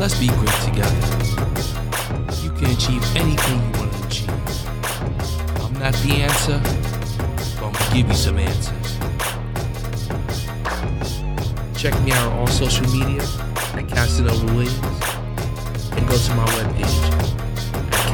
Let's be great together. You can achieve anything you want to achieve. I'm not the answer, but I'm gonna give you some answers. Check me out on all social media at Casanova Williams and go to my webpage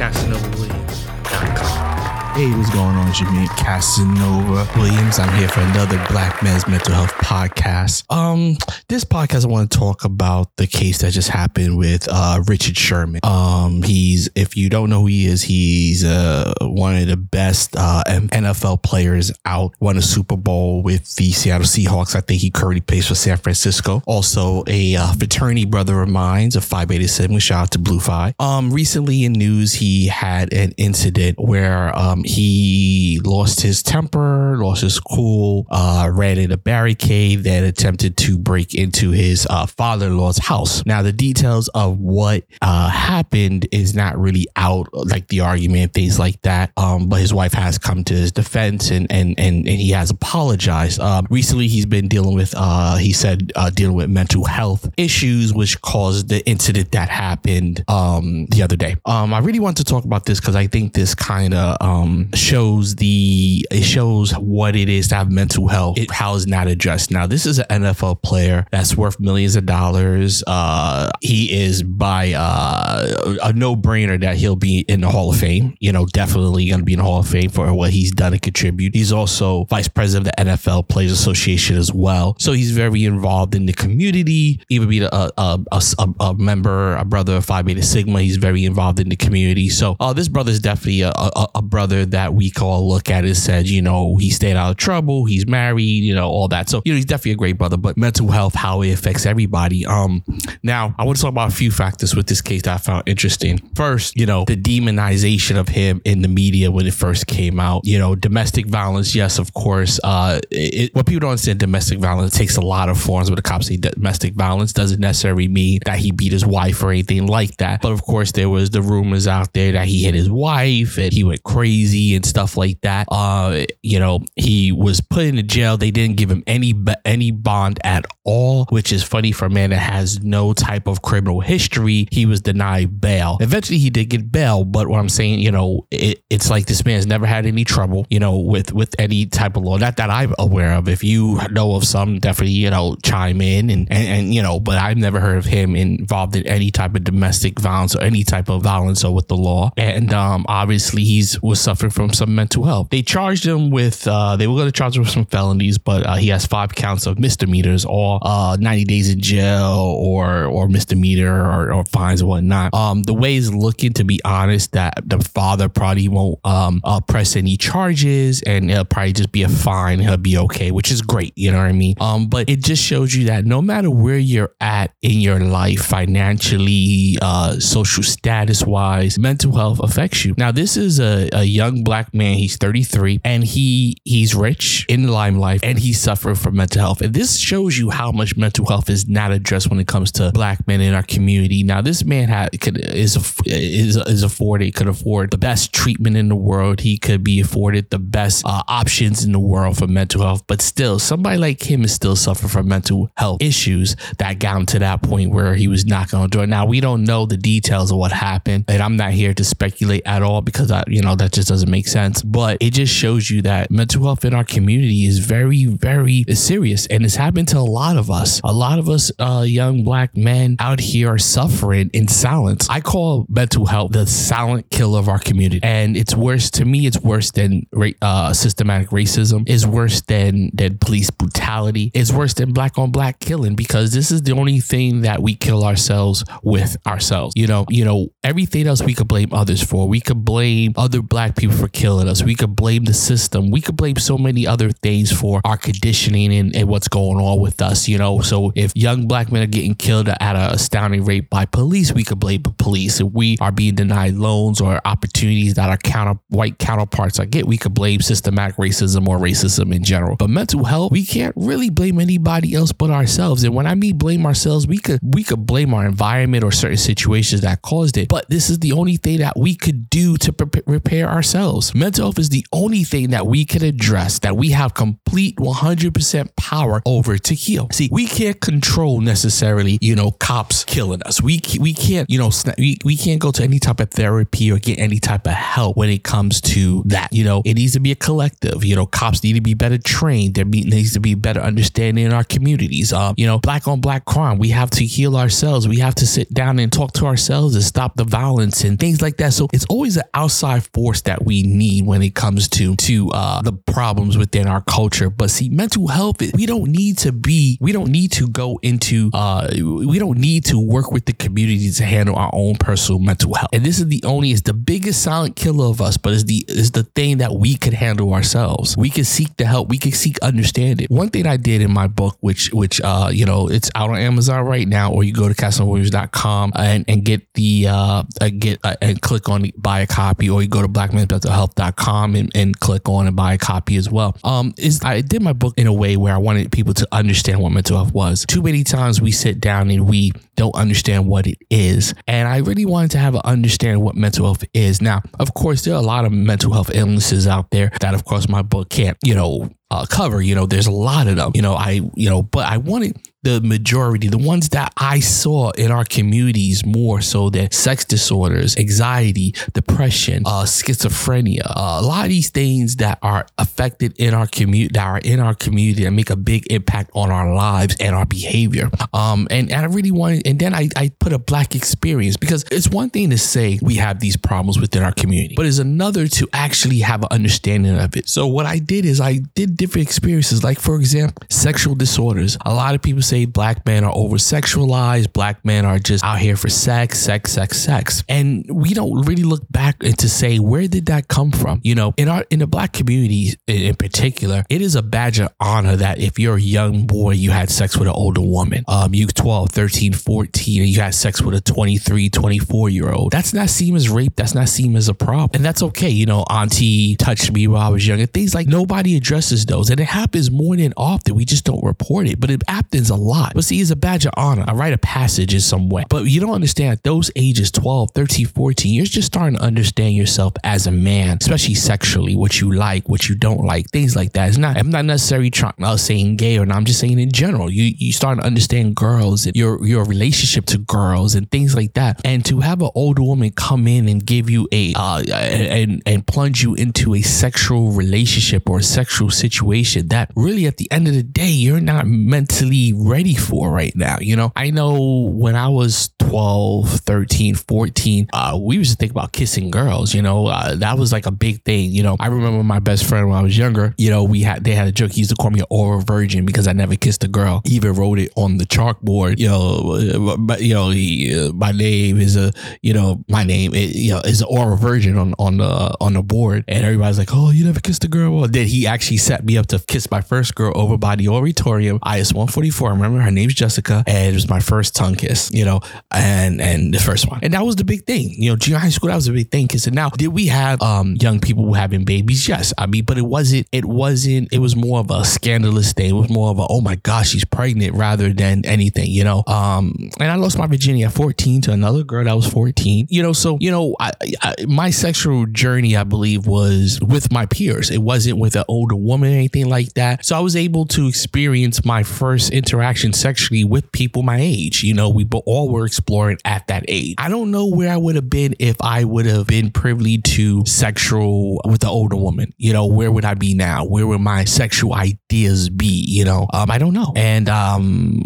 CasanovaWilliams.com. Hey, what's going on? Mate Casanova Williams. I'm here for another Black Men's Mental Health podcast. Um, this podcast I want to talk about the case that just happened with uh Richard Sherman. Um, he's if you don't know who he is, he's uh one of the best uh NFL players out. Won a Super Bowl with the Seattle Seahawks. I think he currently plays for San Francisco. Also a uh, fraternity brother of mine, a Phi Beta Sigma. Shout out to Blue Phi. Um, recently in news, he had an incident where um he lost his temper, lost his cool, uh, ran in a barricade, then attempted to break into his uh, father-in-law's house. Now, the details of what uh, happened is not really out, like the argument, things like that. Um, but his wife has come to his defense and and and, and he has apologized. Um, recently, he's been dealing with, uh, he said, uh, dealing with mental health issues, which caused the incident that happened um, the other day. Um, I really want to talk about this because I think this kind of um, shows the it shows what it is to have mental health, it, how it's not addressed. Now, this is an NFL player that's worth millions of dollars. Uh, he is by uh, a no brainer that he'll be in the Hall of Fame. You know, definitely going to be in the Hall of Fame for what he's done and contribute. He's also vice president of the NFL Players Association as well, so he's very involved in the community. Even being a a, a, a, member, a brother of Phi Beta Sigma, he's very involved in the community. So, uh, this brother is definitely a, a, brother that we can all look at and said, you know, he stayed out of trouble, he's married, you know, all that. So, you know, he's definitely a great brother, but mental health, how it affects everybody. Um, now I want to talk about a few factors with this case that I found interesting. First, you know, the demonization of him in the media when it first came out. You know, domestic violence, yes, of course. Uh, it, what people don't understand, domestic violence takes a lot of forms. But the cops say domestic violence doesn't necessarily mean that he beat his wife or anything like that. But of course, there was the rumors out there that he hit his wife and he went crazy and stuff like that. Uh, you know, he was put into jail. They didn't give him any any bond at all, which is funny for a man that has no type of criminal history. He was denied bail. Eventually, he did get bail, but what I'm saying, you know, it, it's like this man's never had any trouble, you know, with with any type of law. Not that I'm aware of. If you know of some, definitely, you know, chime in and and, and you know, but I've never heard of him involved in any type of domestic violence or any type of violence or with the law. And um, obviously, he's was suffering from some mental health. They charged him with, uh, they were going to charge him with some felonies, but uh, he has five counts of misdemeanors, all uh, 90 days in jail or or misdemeanor or, or fines and whatnot. Um, the way is looking, to be honest, that the father probably won't um, uh, press any charges and it'll probably just be a fine. He'll be okay, which is great. You know what I mean? Um, but it just shows you that no matter where you're at in your life, financially, uh, social status wise, mental health affects you. Now, this is a, a young black man. He's 33 and he he's rich in limelight and he suffering from mental health. And this shows you how much mental health is not addressed when it comes to black men in our community. Now, this man had, could, is is is afforded could afford the best treatment in the world. He could be afforded the best uh, options in the world for mental health. But still, somebody like him is still suffering from mental health issues that got him to that point where he was knocking on the door. Now, we don't know the details of what happened, and I'm not here to speculate at all because I, you know, that just doesn't make sense. But it just shows you that mental health in our community is very, very serious, and it's happened to a lot of us. A lot of us, uh, young black men out here, are suffering in silence. I call mental health the silent killer of our community, and it's worse to me. It's worse than uh, systematic racism. It's worse than than police brutality. It's worse than black on black killing because this is the only thing that we kill ourselves with ourselves. You know, you know everything else we could blame others for. We could blame other black people people for killing us. We could blame the system. We could blame so many other things for our conditioning and, and what's going on with us, you know. So if young black men are getting killed at an astounding rate by police, we could blame the police. If we are being denied loans or opportunities that our counter white counterparts are get, we could blame systematic racism or racism in general. But mental health, we can't really blame anybody else but ourselves. And when I mean blame ourselves, we could we could blame our environment or certain situations that caused it. But this is the only thing that we could do to pre- repair ourselves. Mental health is the only thing that we can address that we have complete 100% power over to heal. See, we can't control necessarily, you know, cops killing us. We we can't, you know, we, we can't go to any type of therapy or get any type of help when it comes to that. You know, it needs to be a collective. You know, cops need to be better trained. There needs to be better understanding in our communities. Um, you know, black on black crime. We have to heal ourselves. We have to sit down and talk to ourselves and stop the violence and things like that. So it's always an outside force that we need when it comes to to uh, the problems within our culture. But see, mental health, we don't need to be, we don't need to go into, uh, we don't need to work with the community to handle our own personal mental health. And this is the only, it's the biggest silent killer of us, but it's the is the thing that we could handle ourselves. We could seek the help. We could seek understanding. One thing I did in my book, which which uh, you know, it's out on Amazon right now, or you go to CasanovaWilliams.com and, and get the uh, uh get uh, and click on buy a copy, or you go to blackmentalhealth.com and, and click on and buy a copy as well. Um, is I did my book in a way where I wanted people to understand what mental health was. Too many times we sit down and we don't understand what it is, and I really wanted to have an understanding what mental health is. Now, of course, there are a lot of mental health illnesses out there that, of course, my book can't, you know, uh, cover. You know, there's a lot of them. You know, I, you know, but I wanted the majority, the ones that I saw in our communities more so than sex disorders, anxiety, depression, uh, schizophrenia, uh, a lot of these things that are affected in our community, that are in our community and make a big impact on our lives and our behavior. Um, and, and I really wanted, and then I, I put a black experience because it's one thing to say we have these problems within our community, but it's another to actually have an understanding of it. So what I did is I did different experiences, like for example, sexual disorders. A lot of people say black men are over sexualized, black men are just out here for sex, sex, sex, sex. And we don't really look back to say where did that come from? You know, in our in the black community in particular, it is a badge of honor that if you're a young boy, you had sex with an older woman. Um, you 12, 13, 14, and you had sex with a 23, 24 year old. That's not seen as rape. That's not seen as a problem. And that's okay. You know, auntie touched me while I was younger. Things like nobody addresses those. And it happens more than often. We just don't report it. But it happens a lot. But see, it's a badge of honor. I write a passage in some way. But you don't understand those ages 12, 13, 14, you're just starting to understand yourself as a man, especially sexually, what you like, what you don't like, things like that. It's not, I'm not necessarily trying, not saying gay or not. I'm just saying in general, you, you start to understand girls and your, your relationship to girls and things like that. And to have an older woman come in and give you a, uh, and, and plunge you into a sexual relationship or sexual situation that really at the end of the day, you're not mentally ready for right now. You know, I know when I was 12, 13, 14, uh, we used to think about kissing girls, you know, uh, that was like a big thing. You know, I remember my best friend when I was younger, you know, we had, they had a joke. He used to call me an oral virgin because I never kissed a girl. He even wrote it on the chalkboard, you know, but, you know, he, uh, my name is a, you know, my name, it, you know, is an oral virgin on, on the, on the board. And everybody's like, oh, you never kissed a girl. Well, then he actually set me up to kiss my first girl over by the auditorium, IS 144. Remember her name's Jessica, and it was my first tongue kiss, you know, and and the first one. And that was the big thing. You know, junior high school, that was a big thing. Cause now, did we have um young people having babies? Yes. I mean, but it wasn't, it wasn't, it was more of a scandalous thing. It was more of a, oh my gosh, she's pregnant rather than anything, you know. Um, and I lost my virginity at 14 to another girl that was 14. You know, so you know, I, I, my sexual journey, I believe, was with my peers. It wasn't with an older woman or anything like that. So I was able to experience my first interaction sexually with people my age. You know, we all were exploring at that age. I don't know where I would have been if I would have been privy to sexual with an older woman. You know, where would I be now? Where would my sexual ideas be? You know, um, I don't know. And um,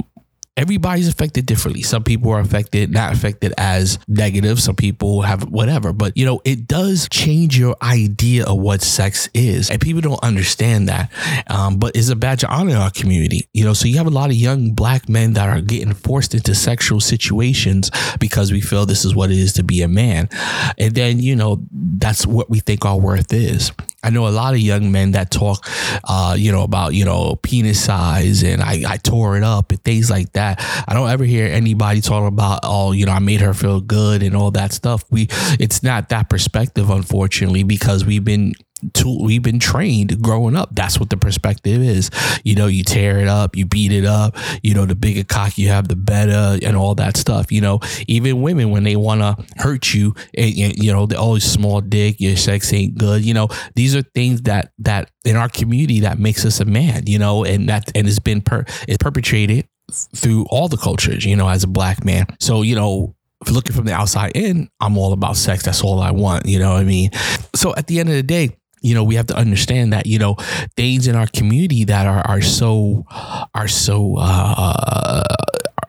everybody's affected differently. Some people are affected, not affected as negative. Some people have whatever, but you know, it does change your idea of what sex is. And people don't understand that. Um, but it's a badge of honor in our community. You know, so you have a lot of young black men that are getting forced into sexual situations because we feel this is what it is to be a man. And then, you know, that's what we think our worth is. I know a lot of young men that talk, uh, you know, about, you know, penis size and I, I tore it up and things like that. I don't ever hear anybody talking about, oh, you know, I made her feel good and all that stuff. We, it's not that perspective, unfortunately, because we've been to, we've been trained growing up. That's what the perspective is. You know, you tear it up, you beat it up. You know, the bigger cock you have, the better, and all that stuff. You know, even women when they want to hurt you, and, you know, they're always oh, small dick. Your sex ain't good. You know, these are things that that in our community that makes us a man. You know, and that and it's been per it's perpetrated through all the cultures. You know, as a black man. So you know, looking from the outside in, I'm all about sex. That's all I want. You know what I mean? So at the end of the day, you know we have to understand that you know things in our community that are are so are so uh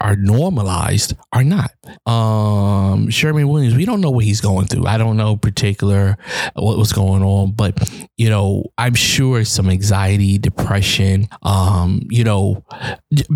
are normalized are not. Um, Sherman Williams, we don't know what he's going through. I don't know particular what was going on, but you know, I'm sure some anxiety, depression. Um, you know,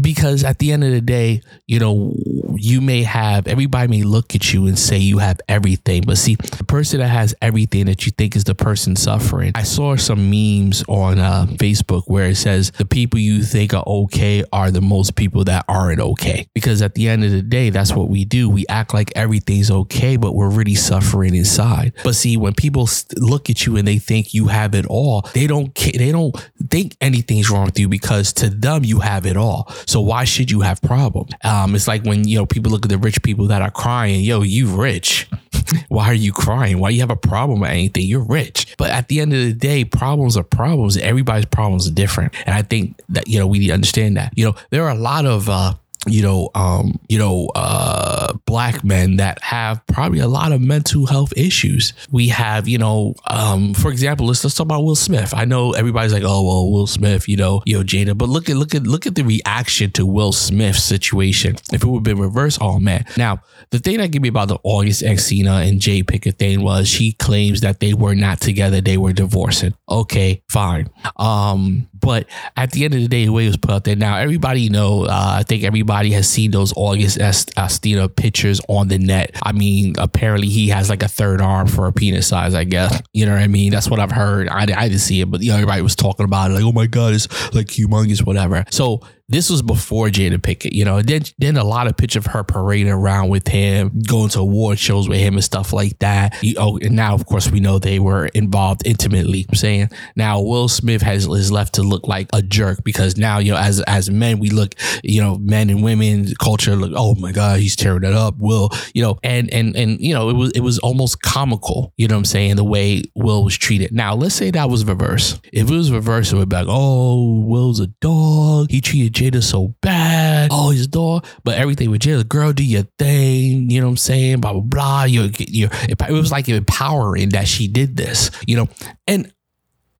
because at the end of the day, you know, you may have everybody may look at you and say you have everything, but see, the person that has everything that you think is the person suffering. I saw some memes on uh, Facebook where it says the people you think are okay are the most people that aren't okay because at the end of the day, that's what we do. We act like everything's okay, but we're really suffering inside. But see, when people look at you and they think you have it all, they don't they don't think anything's wrong with you because to them you have it all. So why should you have problems? Um, it's like when you know people look at the rich people that are crying, yo, you rich. why are you crying? Why do you have a problem with anything? You're rich. But at the end of the day, problems are problems. Everybody's problems are different. And I think that, you know, we need to understand that. You know, there are a lot of uh you know, um, you know, uh, black men that have probably a lot of mental health issues. We have, you know, um, for example, let's let's talk about Will Smith. I know everybody's like, oh well, Will Smith, you know, yo Jada, but look at look at look at the reaction to Will Smith's situation. If it would have been reversed, oh man. Now the thing that gave me about the August Alsina and Jada Pinkett thing was she claims that they were not together, they were divorcing. Okay, fine. Um, but at the end of the day, the way it was put out there, now everybody know. Uh, I think everybody has seen those August Alsina pictures on the net. I mean, apparently he has like a third arm for a penis size. I guess you know what I mean. That's what I've heard. I, I didn't see it, but you know, everybody was talking about it. Like, oh my god, it's like humongous, whatever. So this was before Jada Pinkett, you know. Then then a lot of pictures of her parading around with him, going to award shows with him and stuff like that. You, oh, and now of course we know they were involved intimately. I'm saying now Will Smith has is left to look like a jerk because now you know as as men we look, you know, men and women culture look. Oh my God, he's tearing it up. Will, you know, and and and you know it was it was almost comical. You know what I'm saying? The way Will was treated. Now let's say that was reverse. If it was reverse, it would be like, oh, Will's a dog. He treated Jada so bad. Oh, his door. But everything with Jada, girl, do your thing. You know what I'm saying? Blah, blah, blah. You, you, it was like empowering that she did this, you know? And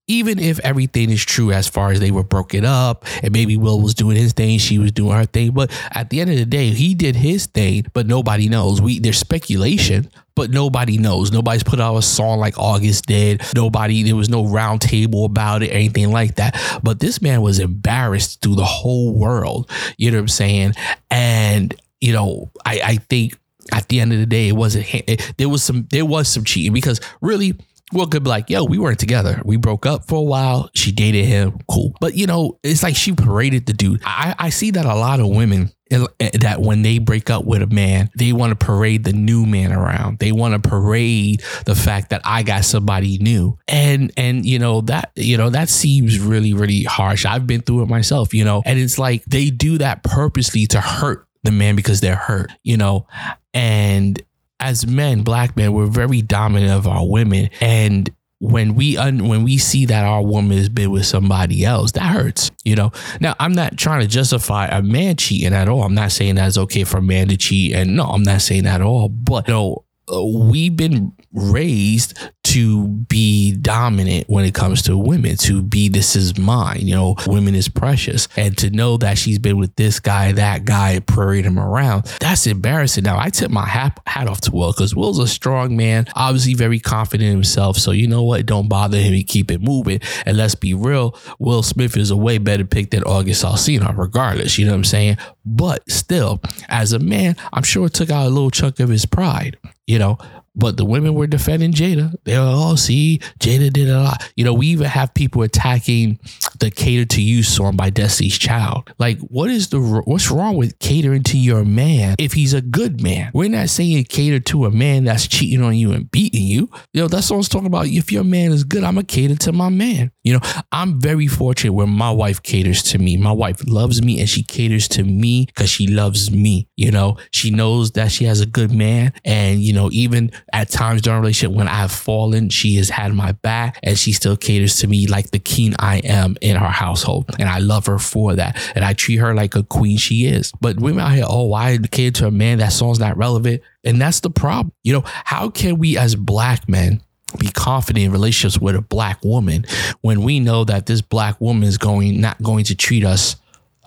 even if everything is true as far as they were broken up and maybe Will was doing his thing, she was doing her thing, but at the end of the day, he did his thing, but nobody knows. We there's speculation, but nobody knows. Nobody's put out a song like August did. Nobody, there was no round table about it, anything like that. But this man was embarrassed through the whole world. You know what I'm saying? And you know, I I think at the end of the day, it wasn't. It, there was some there was some cheating because really Will could be like, yo, we weren't together. We broke up for a while. She dated him. Cool. But, you know, it's like she paraded the dude. I, I see that a lot of women eh, that when they break up with a man, they want to parade the new man around. They want to parade the fact that I got somebody new. And and you know that you know that seems really really harsh. I've been through it myself, you know. And it's like they do that purposely to hurt the man because they're hurt, you know. And as men, black men, we're very dominant of our women. And when we un, when we see that our woman has been with somebody else, that hurts. You know. Now, I'm not trying to justify a man cheating at all. I'm not saying that's okay for a man to cheat, and no, I'm not saying that at all. But you know, Uh, we've been raised to be dominant when it comes to women, to be this is mine, you know, women is precious. And to know that she's been with this guy, that guy, parading him around, that's embarrassing. Now, I tip my hat, hat off to Will because Will's a strong man, obviously very confident in himself. So, you know what? Don't bother him. He keep it moving. And let's be real, Will Smith is a way better pick than August Alsina, regardless. You know what I'm saying? But still, as a man, I'm sure it took out a little chunk of his pride, you know. But the women were defending Jada. They were, oh, see, Jada did a lot. You know, we even have people attacking the Cater to You song by Destiny's Child. Like, what is the what's wrong with catering to your man if he's a good man? We're not saying cater to a man that's cheating on you and beating you. You know, I was talking about. If your man is good, I'm gonna cater to my man. You know, I'm very fortunate where my wife caters to me. My wife loves me and she caters to me because she loves me. You know, she knows that she has a good man. And, you know, even at times during a relationship when I've fallen, she has had my back and she still caters to me like the king I am in our household. And I love her for that. And I treat her like a queen she is. But women out here, oh, why cater to a man? That song's not relevant. And that's the problem. You know, how can we as black men be confident in relationships with a black woman when we know that this black woman is going not going to treat us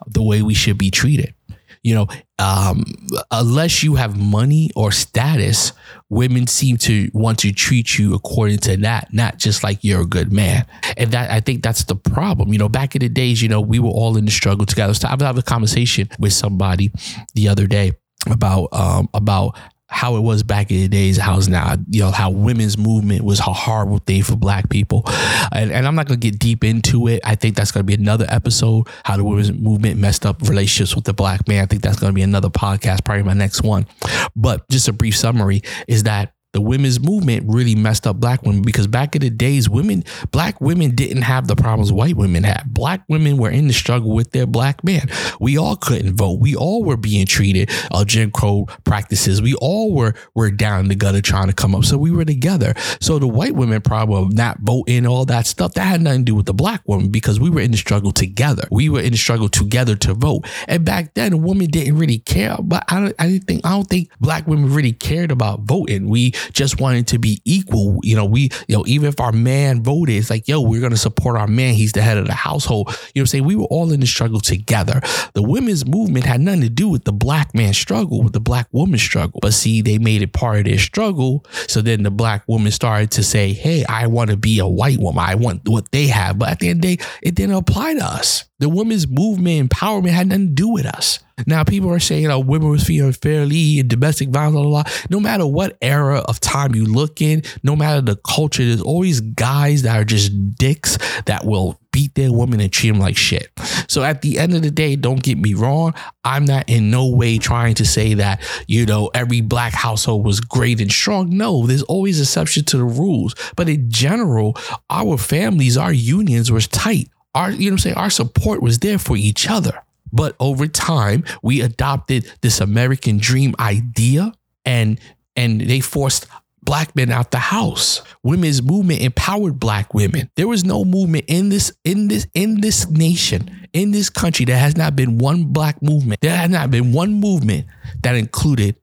the way we should be treated? You know, um, unless you have money or status, women seem to want to treat you according to that, not just like you're a good man. And that I think that's the problem. You know, back in the days, you know, we were all in the struggle together. So I was having a conversation with somebody the other day about um about how it was back in the days, how it's now, you know, how women's movement was a horrible thing for black people. And, and I'm not going to get deep into it. I think that's going to be another episode, how the women's movement messed up relationships with the black man. I think that's going to be another podcast, probably my next one. But just a brief summary is that the women's movement really messed up black women because back in the days, women, black women didn't have the problems white women had. Black women were in the struggle with their black man. We all couldn't vote. We all were being treated uh, Jim Crow practices. We all were were down in the gutter trying to come up. So we were together. So the white women problem of not voting, all that stuff, that had nothing to do with the black woman because we were in the struggle together. We were in the struggle together to vote. And back then, a woman didn't really care. But I don't, I didn't think I don't think black women really cared about voting. We just wanted to be equal. You know, we, you know, even if our man voted, it's like, yo, we're going to support our man. He's the head of the household. You know I'm saying? We were all in the struggle together. The women's movement had nothing to do with the black man struggle, with the black woman struggle. But see, they made it part of their struggle. So then the black woman started to say, hey, I want to be a white woman. I want what they have. But at the end of the day, it didn't apply to us. The women's movement, empowerment had nothing to do with us. Now, people are saying, oh, women were treated unfairly and domestic violence, blah, blah, blah. No matter what era of time you look in, no matter the culture, there's always guys that are just dicks that will beat their women and treat them like shit. So at the end of the day, don't get me wrong. I'm not in no way trying to say that, you know, every black household was great and strong. No, there's always exception to the rules. But in general, our families, our unions were tight our you know I'm saying our support was there for each other. But over time, we adopted this American dream idea and and they forced black men out the house. Women's movement empowered black women. There was no movement in this in this in this nation, in this country there has not been one black movement. There has not been one movement that included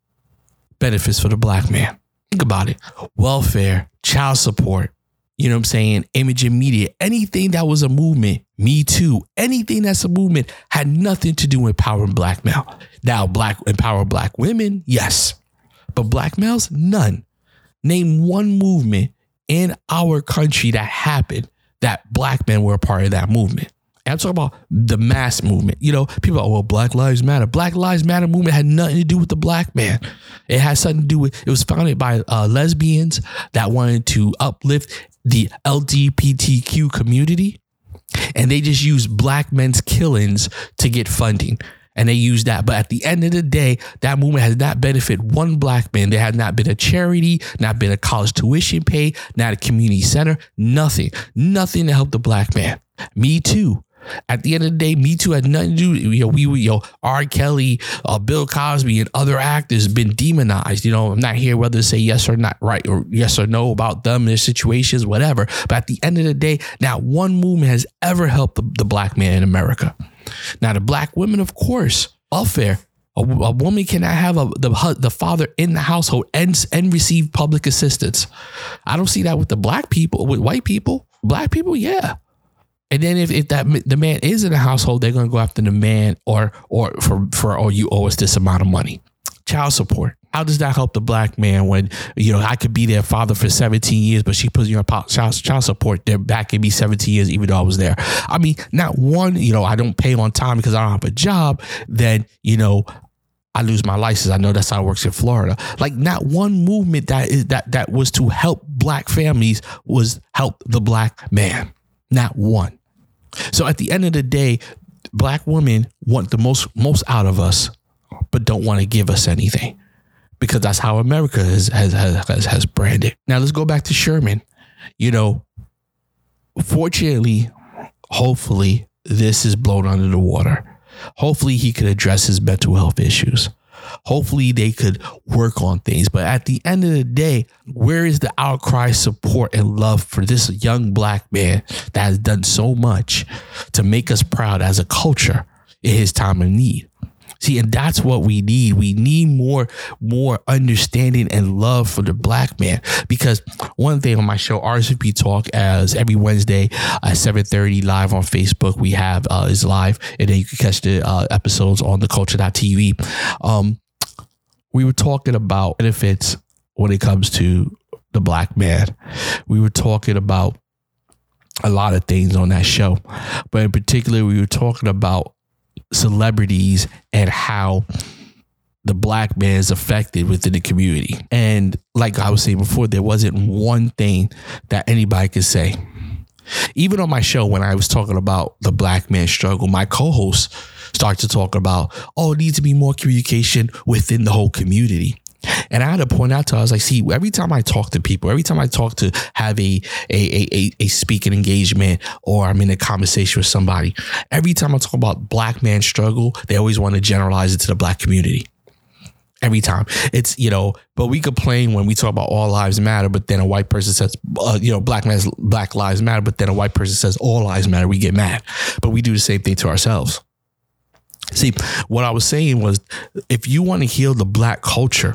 benefits for the black man. Think about it. Welfare, child support, you know what I'm saying? Image and media, anything that was a movement, me too, anything that's a movement had nothing to do with empowering black male. Now, black empower black women, yes. But black males, none. Name one movement in our country that happened that black men were a part of that movement. And I'm talking about the mass movement. You know, people are, well, Black Lives Matter. Black Lives Matter movement had nothing to do with the black man. It had something to do with, it was founded by uh, lesbians that wanted to uplift the LGBTQ community. And they just used black men's killings to get funding and they use that. But at the end of the day, that movement has not benefited one black man. There has not been a charity, not been a college tuition pay, not a community center, nothing, nothing to help the black man. Me too. At the end of the day, Me Too had nothing to do. You know, we, you know, R. Kelly, uh, Bill Cosby, and other actors been demonized. You know, I'm not here whether to say yes or not, right, or yes or no about them, their situations, whatever. But at the end of the day, not one movement has ever helped the, the black man in America. Now, the black women, of course, welfare, A, a woman cannot have a, the the father in the household and and receive public assistance. I don't see that with the black people, with white people. Black people, yeah. And then if, if that the man is in the household, they're gonna go after the man or or for for oh you owe us this amount of money. Child support. How does that help the black man when you know I could be their father for 17 years, but she puts you on child, child support, they're back in me 17 years, even though I was there. I mean, not one, you know, I don't pay on time because I don't have a job, then you know, I lose my license. I know that's how it works in Florida. Like not one movement that is that that was to help black families was help the black man. Not one. So at the end of the day, black women want the most most out of us, but don't want to give us anything. Because that's how America has has has, has branded. Now let's go back to Sherman. You know, fortunately, hopefully, this is blown under the water Hopefully, he could address his mental health issues. Hopefully, they could work on things. But at the end of the day, where is the outcry, support, and love for this young black man that has done so much to make us proud as a culture in his time of need? See, and that's what we need. We need more, more understanding and love for the black man. Because one thing on my show, RSVP Talk, as every Wednesday at seven thirty live on Facebook, we have uh, is live, and then you can catch the uh, episodes on the Culture.tv. Um, we were talking about benefits when it comes to the black man. We were talking about a lot of things on that show, but in particular, we were talking about celebrities and how the black man is affected within the community. And like I was saying before, there wasn't one thing that anybody could say. Even on my show, when I was talking about the black man struggle, my co host started to talk about, oh, it needs to be more communication within the whole community. And I had to point out to us, like, see, every time I talk to people, every time I talk to have a a a, a speaking engagement or I'm in a conversation with somebody, every time I talk about black man struggle, they always want to generalize it to the black community. Every time it's you know, but we complain when we talk about all lives matter, but then a white person says, uh, you know, black man's black lives matter, but then a white person says all lives matter. We get mad, but we do the same thing to ourselves. See, what I was saying was, if you want to heal the black culture,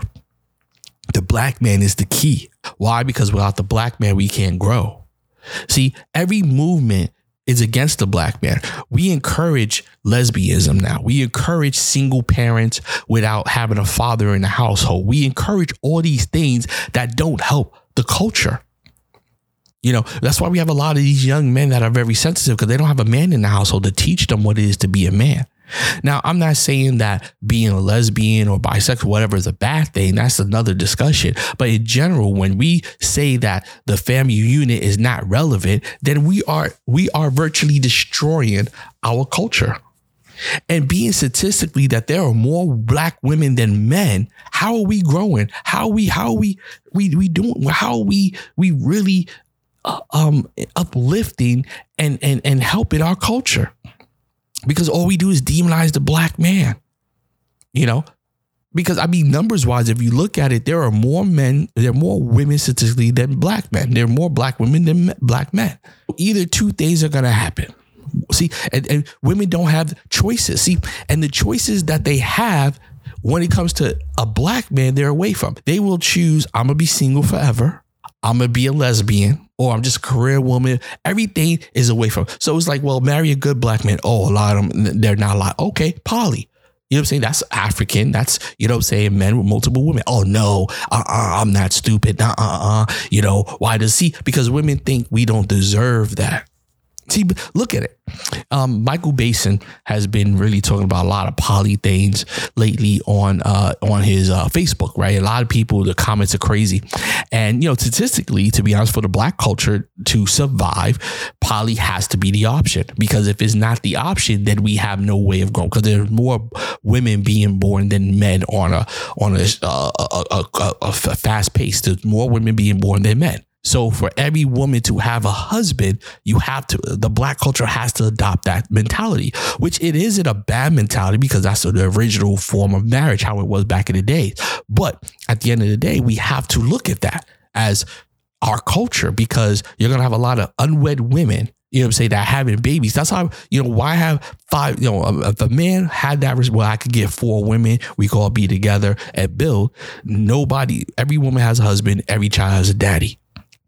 the black man is the key. Why? Because without the black man, we can't grow. See, every movement is against the black man. We encourage lesbianism now. We encourage single parents without having a father in the household. We encourage all these things that don't help the culture. You know, that's why we have a lot of these young men that are very sensitive because they don't have a man in the household to teach them what it is to be a man. Now, I'm not saying that being a lesbian or bisexual, whatever, is a bad thing. That's another discussion. But in general, when we say that the family unit is not relevant, then we are we are virtually destroying our culture. And being statistically that there are more black women than men, how are we growing? How are we how are we we we doing how are we we really uh, um uplifting and and and helping our culture? Because all we do is demonize the black man. You know, because I mean, numbers wise, if you look at it, there are more men, there are more women statistically than black men. There are more black women than black men. Either two things are going to happen. See, and, and women don't have choices. See, and the choices that they have when it comes to a black man, they're away from. They will choose, I'm going to be single forever. I'm to be a lesbian or I'm just a career woman. Everything is away from. So it's like, well, marry a good black man. Oh, a lot of them, they're not a lot. Okay, poly. You know what I'm saying? That's African. That's, you know what I'm saying? Men with multiple women. Oh, no, uh-uh, I'm not stupid. Uh-uh, you know, why does he? Because women think we don't deserve that. See, look at it. Um, Michael Baisden has been really talking about a lot of poly things lately on uh, on his uh, Facebook. Right, a lot of people the comments are crazy, and you know statistically, to be honest, for the black culture to survive, poly has to be the option because if it's not the option, then we have no way of growing because there's more women being born than men on a on a, uh, a, a, a, a fast pace. There's more women being born than men. So for every woman to have a husband, you have to the black culture has to adopt that mentality, which it isn't a bad mentality because that's the original form of marriage, how it was back in the day. But at the end of the day, we have to look at that as our culture because you're gonna have a lot of unwed women You know what I'm saying? That having babies. That's how, you know, why have five, you know, um, if a man had that, well, I could get four women, we could all be together and build. Nobody, every woman has a husband, every child has a daddy.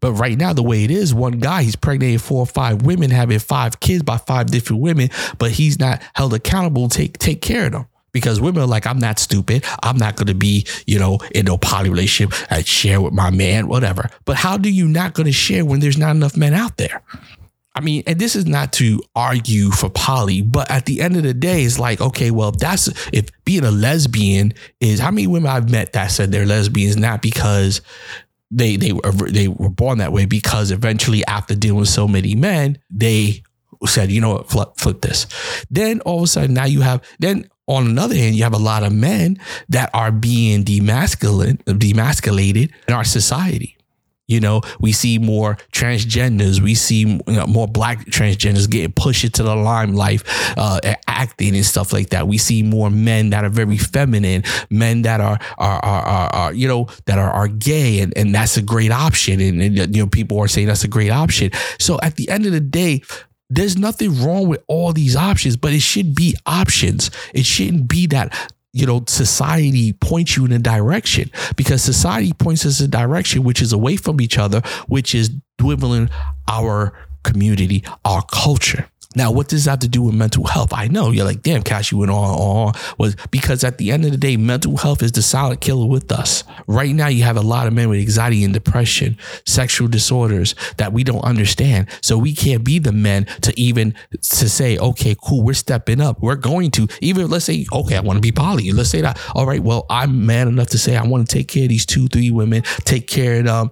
But right now, the way it is, one guy, he's pregnating four or five women, having five kids by five different women, but he's not held accountable to take, take care of them because women are like, I'm not stupid. I'm not going to be, you know, in a poly relationship and share with my man, whatever. But how do you not going to share when there's not enough men out there? I mean, and this is not to argue for poly, but at the end of the day, it's like, okay, well, that's if being a lesbian is how many women I've met that said they're lesbians not because they they were they were born that way because eventually after dealing with so many men, they said, you know what, flip, flip this. Then all of a sudden now you have then on another hand, you have a lot of men that are being demasculine, demasculated in our society. You know, we see more transgenders. We see you know, more black transgenders getting pushed into the limelight, uh, acting and stuff like that. We see more men that are very feminine, men that are are are, are, are you know that are, are gay, and, and that's a great option. And, and you know, people are saying that's a great option. So at the end of the day, there's nothing wrong with all these options, but it should be options. It shouldn't be that you know, society points you in a direction because society points us in a direction which is away from each other, which is dwindling our community, our culture. Now, what does that have to do with mental health? I know you're like, damn, Cash, you went on, on, was because at the end of the day, mental health is the silent killer with us. Right now, you have a lot of men with anxiety and depression, sexual disorders that we don't understand. So we can't be the men to even to say, okay, cool, we're stepping up. We're going to even let's say, okay, I want to be poly. Let's say that. All right, well, I'm man enough to say I want to take care of these two, three women, take care of them.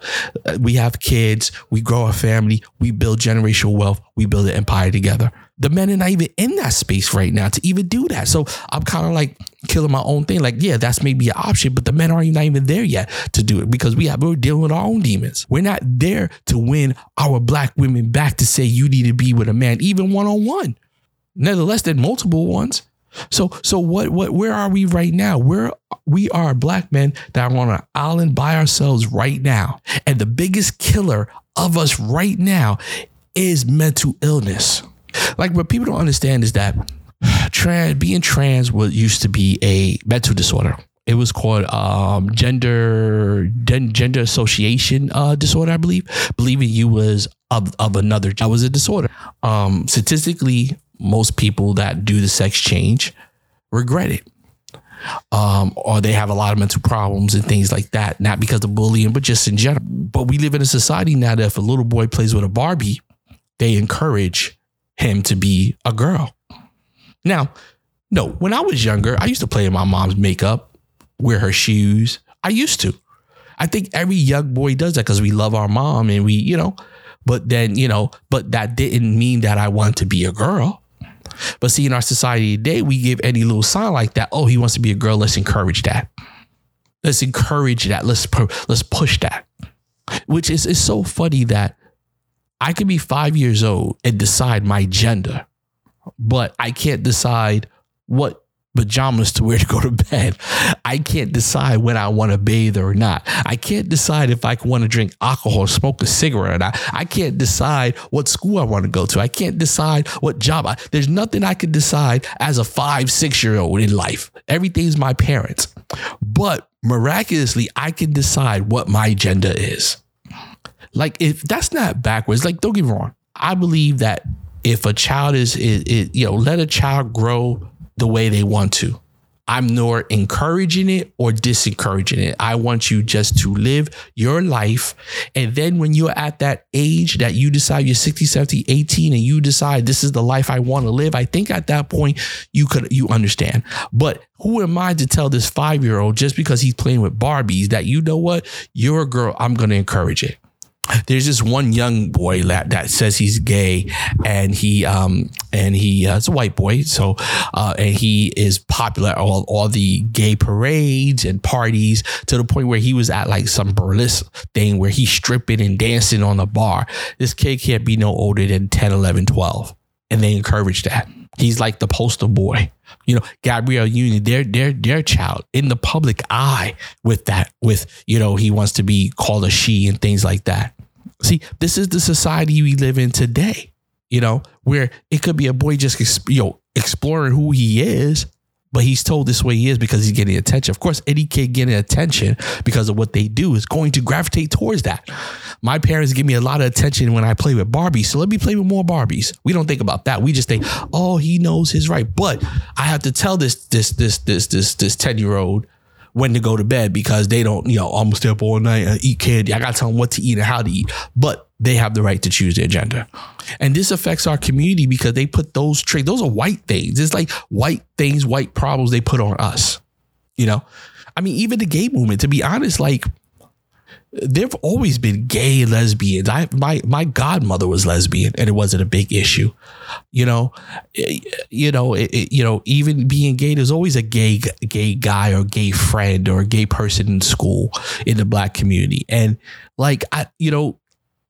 We have kids, we grow a family, we build generational wealth, we build an empire together the men are not even in that space right now to even do that. So I'm kind of like killing my own thing. Like, yeah, that's maybe an option, but the men aren't not even there yet to do it because we have we're dealing with our own demons. We're not there to win our black women back to say you need to be with a man, even one on one. Nevertheless, than multiple ones. So so what what where are we right now? Where we are black men that are on an island by ourselves right now. And the biggest killer of us right now is mental illness. Like what people don't understand is that trans being trans was used to be a mental disorder. It was called um, gender gender association uh, disorder, I believe. Believing you was of, of another that was a disorder. Um, statistically, most people that do the sex change regret it. Um, or they have a lot of mental problems and things like that, not because of bullying, but just in general. But we live in a society now that if a little boy plays with a Barbie, they encourage him to be a girl. Now, no, when I was younger, I used to play in my mom's makeup, wear her shoes. I used to. I think every young boy does that because we love our mom and we, you know, but then, you know, but that didn't mean that I want to be a girl. But see, in our society today, we give any little sign like that. Oh, he wants to be a girl. Let's encourage that. Let's encourage that. Let's let's push that. Which is is so funny that I could be five years old and decide my gender, but I can't decide what pajamas to wear to go to bed. I can't decide when I want to bathe or not. I can't decide if I want to drink alcohol, smoke a cigarette or not. I can't decide what school I want to go to. I can't decide what job. I, there's nothing I can decide as a five, six year old in life. Everything's my parents. But miraculously, I can decide what my gender is. Like if that's not backwards, like don't get me wrong. I believe that if a child is, you know, let a child grow the way they want to. I'm nor encouraging it or disencouraging it. I want you just to live your life. And then when you're at that age that you decide you're 60, 70, 18, and you decide this is the life I want to live, I think at that point you could you understand. But who am I to tell this five year old just because he's playing with Barbies that you know what? You're a girl, I'm gonna encourage it there's this one young boy that, that says he's gay and he um and he uh, it's a white boy. So uh and he is popular at all all the gay parades and parties to the point where he was at like some burlesque thing where he's stripping and dancing on the bar. This kid can't be no older than 10 11 12 and they encourage that he's like the poster boy. You know gabrielle union their their their child in the public eye with that with you know he wants to be called a she and things like that. See this is the society we live in today you know, where it could be a boy just you know exploring who he is, but he's told this way he is because he's getting attention. Of course, any kid getting attention because of what they do is going to gravitate towards that. My parents give me a lot of attention when I play with Barbies, so let me play with more Barbies. We don't think about that. We just think, oh, he knows his right. But I have to tell this this this this this this ten year old when to go to bed because they don't, you know, I'm gonna stay up all night and eat candy. I gotta tell them what to eat and how to eat. But they have the right to choose their gender. And this affects our community because they put those traits, those are white things. It's like white things, white problems they put on us. You know? I mean, even the gay movement, to be honest, like there've always been gay lesbians. I my my godmother was lesbian, and it wasn't a big issue. You know, eh, you know, it, it, you know, even being gay, there's always a gay gay guy or gay friend or a gay person in school in the black community, and like I, you know.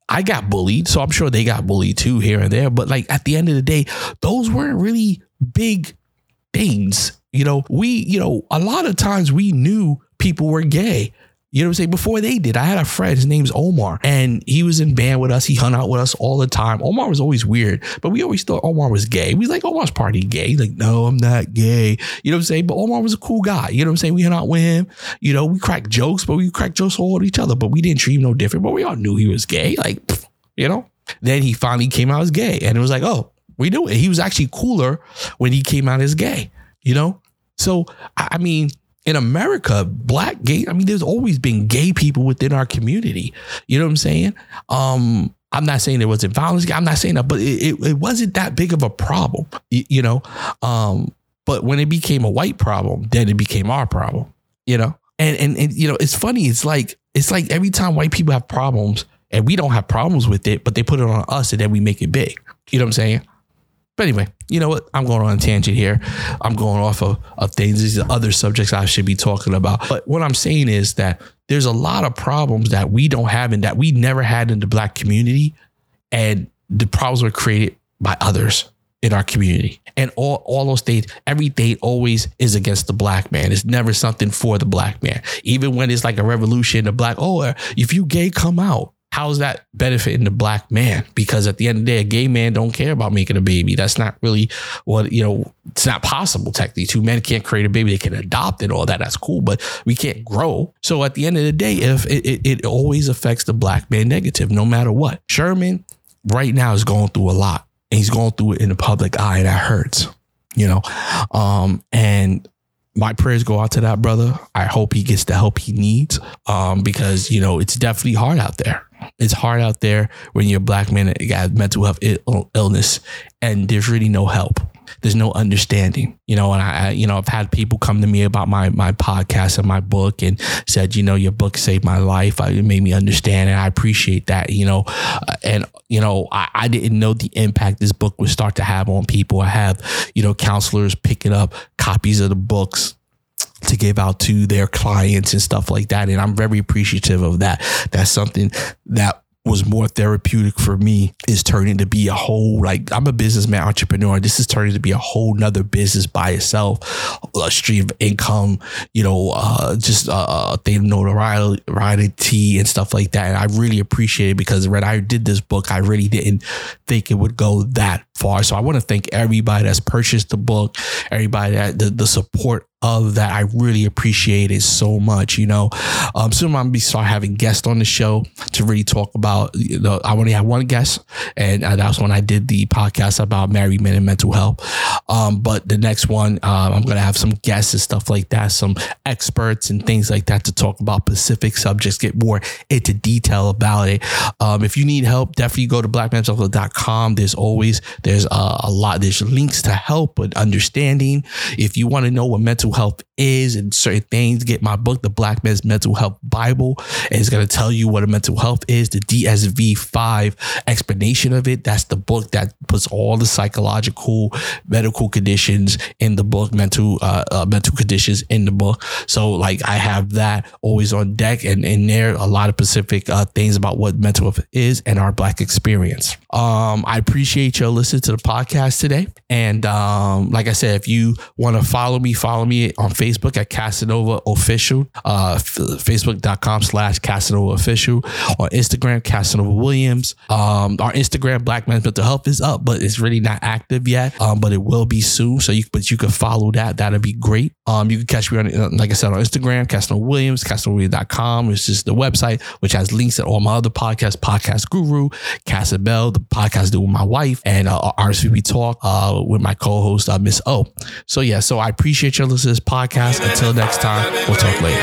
I got bullied, so I'm sure they got bullied too here and there. But like at the end of the day, those weren't really big things. You know, we, you know, a lot of times we knew people were gay you know what I'm saying? Before they did, I had a friend, his name's Omar, and he was in band with us. He hung out with us all the time. Omar was always weird, but we always thought Omar was gay. We was like, Omar's party gay. He's like, no, I'm not gay. You know what I'm saying? But Omar was a cool guy. You know what I'm saying? We hung out with him. You know, we cracked jokes, but we cracked jokes all at each other, but we didn't treat him no different. But we all knew he was gay. Like, you know? Then he finally came out as gay, and it was like, oh, we knew it. He was actually cooler when he came out as gay, you know? So, I mean, in America, black gay, I mean, there's always been gay people within our community. You know what I'm saying? Um, I'm not saying there wasn't violence. I'm not saying that, but it, it, it wasn't that big of a problem, you, you know? Um, but when it became a white problem, then it became our problem, you know? And, and, and, you know, it's funny. It's like, it's like every time white people have problems and we don't have problems with it, but they put it on us and then we make it big. You know what I'm saying? But anyway, you know what? I'm going on a tangent here. I'm going off of, of things. These are other subjects I should be talking about. But what I'm saying is that there's a lot of problems that we don't have and that we never had in the black community. And the problems were created by others in our community. And all, all those things, everything always is against the black man. It's never something for the black man. Even when it's like a revolution, the black, oh, uh, if you gay, come out how's that benefiting the black man? Because at the end of the day, a gay man don't care about making a baby. That's not really what, you know, it's not possible technically. Two men can't create a baby. They can adopt and all that. That's cool, but we can't grow. So at the end of the day, if it, it, it always affects the black man negative, no matter what. Sherman right now is going through a lot and he's going through it in the public eye and that hurts, you know? Um, and my prayers go out to that brother. I hope he gets the help he needs um, because, you know, it's definitely hard out there. It's hard out there when you're a black man and you got mental health illness and there's really no help. There's no understanding, you know. And I, I, you know, I've had people come to me about my my podcast and my book and said, you know, your book saved my life. It made me understand, and I appreciate that, you know. Uh, and you know, I, I didn't know the impact this book would start to have on people. I have, you know, counselors picking up copies of the books to give out to their clients and stuff like that. And I'm very appreciative of that. That's something that was more therapeutic for me is turning to be a whole like I'm a businessman entrepreneur. This is turning to be a whole nother business by itself, a stream of income, you know, uh, just uh, a thing of notoriety and stuff like that. And I really appreciate it because when I did this book, I really didn't think it would go that far. So I want to thank everybody that's purchased the book, everybody that the, the support of that. I really appreciate it so much. You know, um, soon I'm gonna be start having guests on the show to really talk about. You know, I only had one guest, and uh, was when I did the podcast about married men and mental health. Um, but the next one, um, I'm gonna have some guests and stuff like that, some experts and things like that to talk about specific subjects, get more into detail about it. Um, if you need help, definitely go to blackmentalhealth.com. There's always there's uh, a lot. There's links to help with understanding. If you want to know what mental health is and certain things, get my book, The Black Man's Mental Health Bible. And it's going to tell you what a mental health is, the DSM 5 explanation of it. That's the book that puts all the psychological, medical conditions in the book, mental, uh, uh, mental conditions in the book. So, like, I have that always on deck, and in there, a lot of specific uh, things about what mental health is and our Black experience. Um, I appreciate your listening to the podcast today. And um, like I said, if you want to follow me, follow me on Facebook at Casanova Official, uh, f- facebook.com slash Casanova Official, on Instagram, Casanova Williams. Um, our Instagram, Black Men's Mental Health, is up, but it's really not active yet. Um, but it will be soon. So you, but you can follow that. That'd be great. Um, you can catch me on, uh, like I said, on Instagram, Casanova Williams, CasanovaWilliams.com, which is the website, which has links to all my other podcasts, Podcast Guru, Casabell, the podcast I do with my wife, and uh, RSVP Talk uh, with my co-host, uh, Miss O. So yeah, so I appreciate you listening to this podcast. Until next time, we'll talk later.